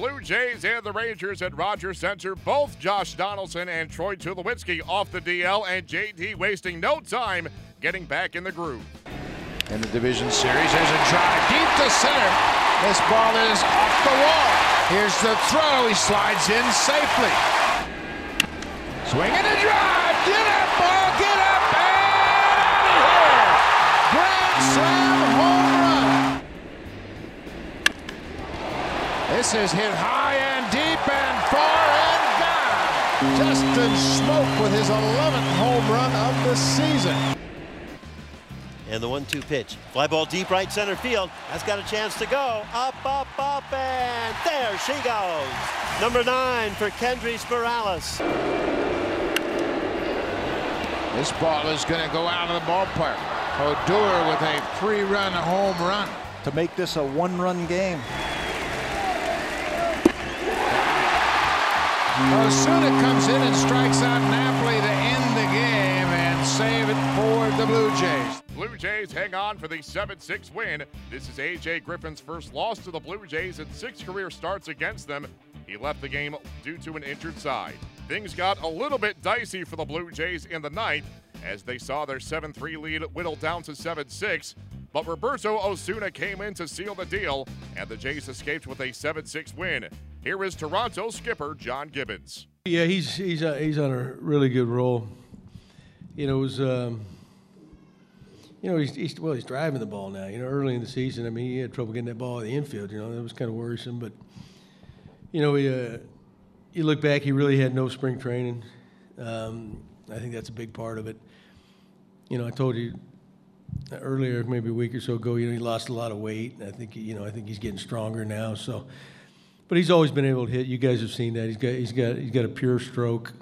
Blue Jays and the Rangers at Rogers Center. Both Josh Donaldson and Troy Tulowitzki off the DL, and JD wasting no time getting back in the groove. In the division series, there's a drive deep to center. This ball is off the wall. Here's the throw. He slides in safely. Swing and a drive. Get up, ball. Get up. And here. Grand slam This is hit high and deep and far and gone. Justin Smoak with his 11th home run of the season. And the one-two pitch. Fly ball deep right center field. That's got a chance to go. Up, up, up, and there she goes. Number nine for Kendrys Morales. This ball is going to go out of the ballpark. Odor with a three-run home run. To make this a one-run game. Osuna comes in and strikes out Napoli to end the game and save it for the Blue Jays. Blue Jays hang on for the 7 6 win. This is A.J. Griffin's first loss to the Blue Jays in six career starts against them. He left the game due to an injured side. Things got a little bit dicey for the Blue Jays in the ninth as they saw their 7 3 lead whittled down to 7 6. But Roberto Osuna came in to seal the deal, and the Jays escaped with a 7 6 win. Here is Toronto skipper John Gibbons. Yeah, he's he's uh, he's on a really good roll. You know, it was um, you know he's, he's well he's driving the ball now. You know, early in the season, I mean, he had trouble getting that ball in the infield. You know, that was kind of worrisome. But you know, he, uh, you look back, he really had no spring training. Um, I think that's a big part of it. You know, I told you earlier, maybe a week or so ago, you know, he lost a lot of weight. I think you know, I think he's getting stronger now. So but he's always been able to hit. You guys have seen that. He's got he's got he's got a pure stroke.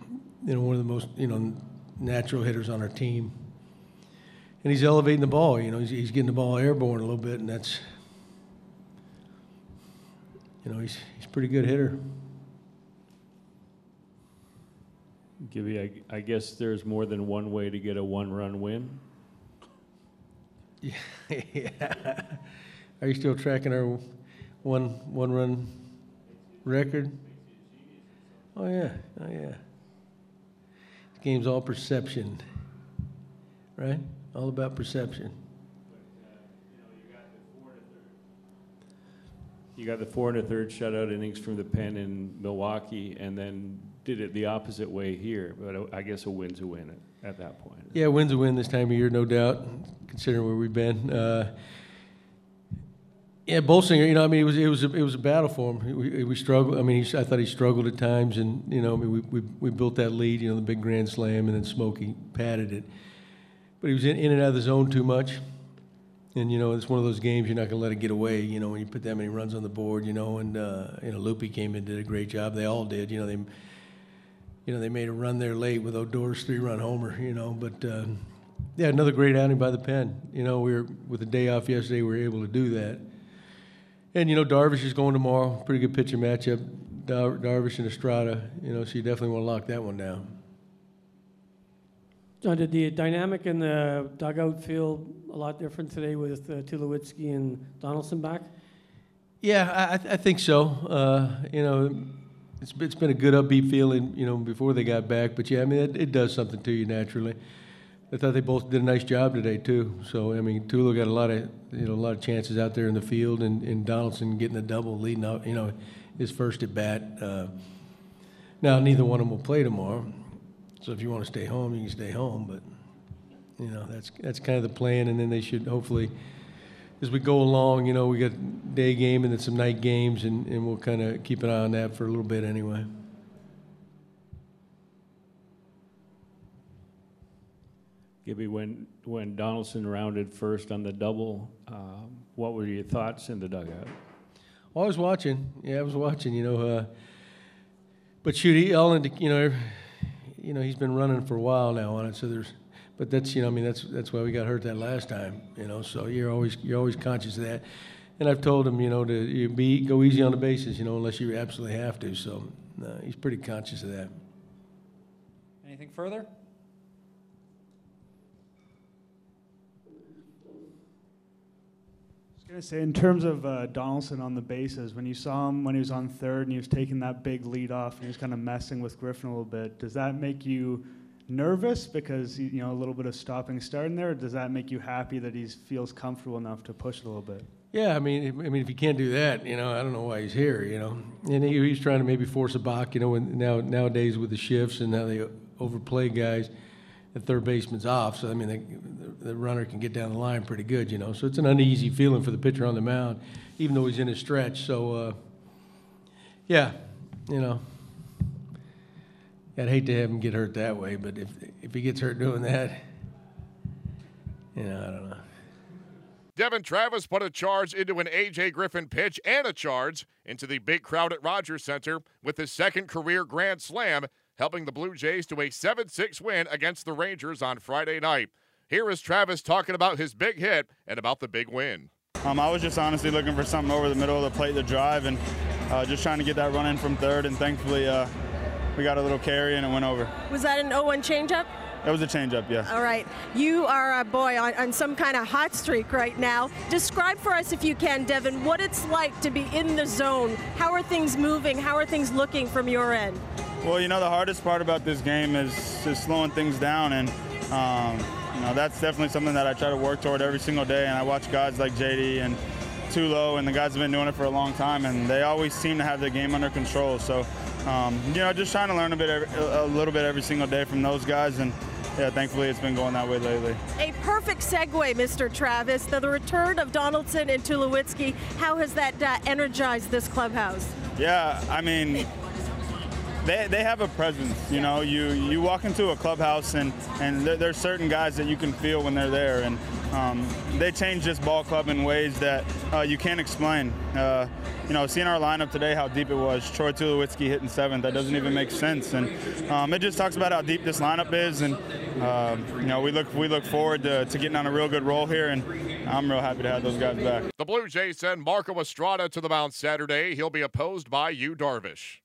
You know, one of the most you know natural hitters on our team. And he's elevating the ball. You know, he's, he's getting the ball airborne a little bit, and that's you know he's he's a pretty good hitter. Gibby, I, I guess there's more than one way to get a one-run win. Yeah. Are you still tracking our one one run record? Oh yeah, oh yeah. The game's all perception, right? All about perception. You got the four and a third shutout innings from the pen in Milwaukee, and then did it the opposite way here. But I guess a win's a win at, at that point. Yeah, win's a win this time of year, no doubt, considering where we've been. Uh, yeah, Bolsinger, you know, I mean, it was it was a, it was a battle for him. We, we struggled. I mean, he, I thought he struggled at times, and you know, I mean, we, we we built that lead, you know, the big grand slam, and then Smokey padded it. But he was in, in and out of the zone too much, and you know, it's one of those games you're not going to let it get away. You know, when you put that many runs on the board, you know, and uh, you know, Loopy came in did a great job. They all did. You know, they you know they made a run there late with Odor's three-run homer. You know, but. Uh, yeah, another great outing by the pen. You know, we were with the day off yesterday. We were able to do that. And you know, Darvish is going tomorrow. Pretty good pitching matchup. Dar- Darvish and Estrada. You know, so you definitely want to lock that one down. John, did the dynamic in the dugout feel a lot different today with uh, Tulowitzki and Donaldson back? Yeah, I, I think so. Uh, you know, it's, it's been a good upbeat feeling. You know, before they got back. But yeah, I mean, it, it does something to you naturally. I thought they both did a nice job today too. So I mean, Tulo got a lot of you know a lot of chances out there in the field, and, and Donaldson getting a double, leading up, you know, his first at bat. Uh, now neither one of them will play tomorrow, so if you want to stay home, you can stay home. But you know that's that's kind of the plan, and then they should hopefully. As we go along, you know, we got day game and then some night games, and, and we'll kind of keep an eye on that for a little bit anyway. Gibby, when when Donaldson rounded first on the double, uh, what were your thoughts in the dugout? Well, I was watching. Yeah, I was watching. You know, uh, but shoot, Ellen, you know, you know, he's been running for a while now on it. So there's, but that's you know, I mean, that's that's why we got hurt that last time. You know, so you're always you're always conscious of that. And I've told him, you know, to be go easy on the bases, you know, unless you absolutely have to. So uh, he's pretty conscious of that. Anything further? Gonna say, in terms of uh, Donaldson on the bases, when you saw him when he was on third and he was taking that big lead off and he was kind of messing with Griffin a little bit, does that make you nervous because you know a little bit of stopping starting there, does that make you happy that he feels comfortable enough to push a little bit? Yeah, I mean, I mean, if he can't do that, you know, I don't know why he's here, you know. And he, he's trying to maybe force a balk, you know. And now nowadays with the shifts and now they overplay guys, the third baseman's off, so I mean, the, the runner can get down the line pretty good, you know. So it's an uneasy feeling for the pitcher on the mound, even though he's in a stretch. So, uh, yeah, you know. I'd hate to have him get hurt that way, but if if he gets hurt doing that, you know, I don't know. Devin Travis put a charge into an A.J. Griffin pitch and a charge into the big crowd at Rogers Center with his second career grand slam, helping the Blue Jays to a 7 6 win against the Rangers on Friday night. Here is Travis talking about his big hit and about the big win. Um, I was just honestly looking for something over the middle of the plate to drive and uh, just trying to get that run in from third, and thankfully uh, we got a little carry and it went over. Was that an 0-1 changeup? That was a changeup, yeah. All right. You are a boy on, on, some kind of hot streak right now. Describe for us, if you can, Devin, what it's like to be in the zone. How are things moving? How are things looking from your end? Well, you know, the hardest part about this game is just slowing things down, and um, you know that's definitely something that I try to work toward every single day. And I watch guys like JD and Tulo, and the guys have been doing it for a long time, and they always seem to have the game under control. So, um, you know, just trying to learn a bit, every, a little bit every single day from those guys, and yeah, thankfully it's been going that way lately. A perfect segue, Mr. Travis. The, the return of Donaldson and Tulowitzki, how has that uh, energized this clubhouse? Yeah, I mean, they, they have a presence. You know, you you walk into a clubhouse and and there, there's certain guys that you can feel when they're there, and um, they change this ball club in ways that uh, you can't explain. Uh, you know, seeing our lineup today, how deep it was. Troy Tulowitzki hitting seventh, that doesn't even make sense, and um, it just talks about how deep this lineup is. And uh, you know, we look we look forward to, to getting on a real good roll here, and I'm real happy to have those guys back. The Blue Jays send Marco Estrada to the mound Saturday. He'll be opposed by Yu Darvish.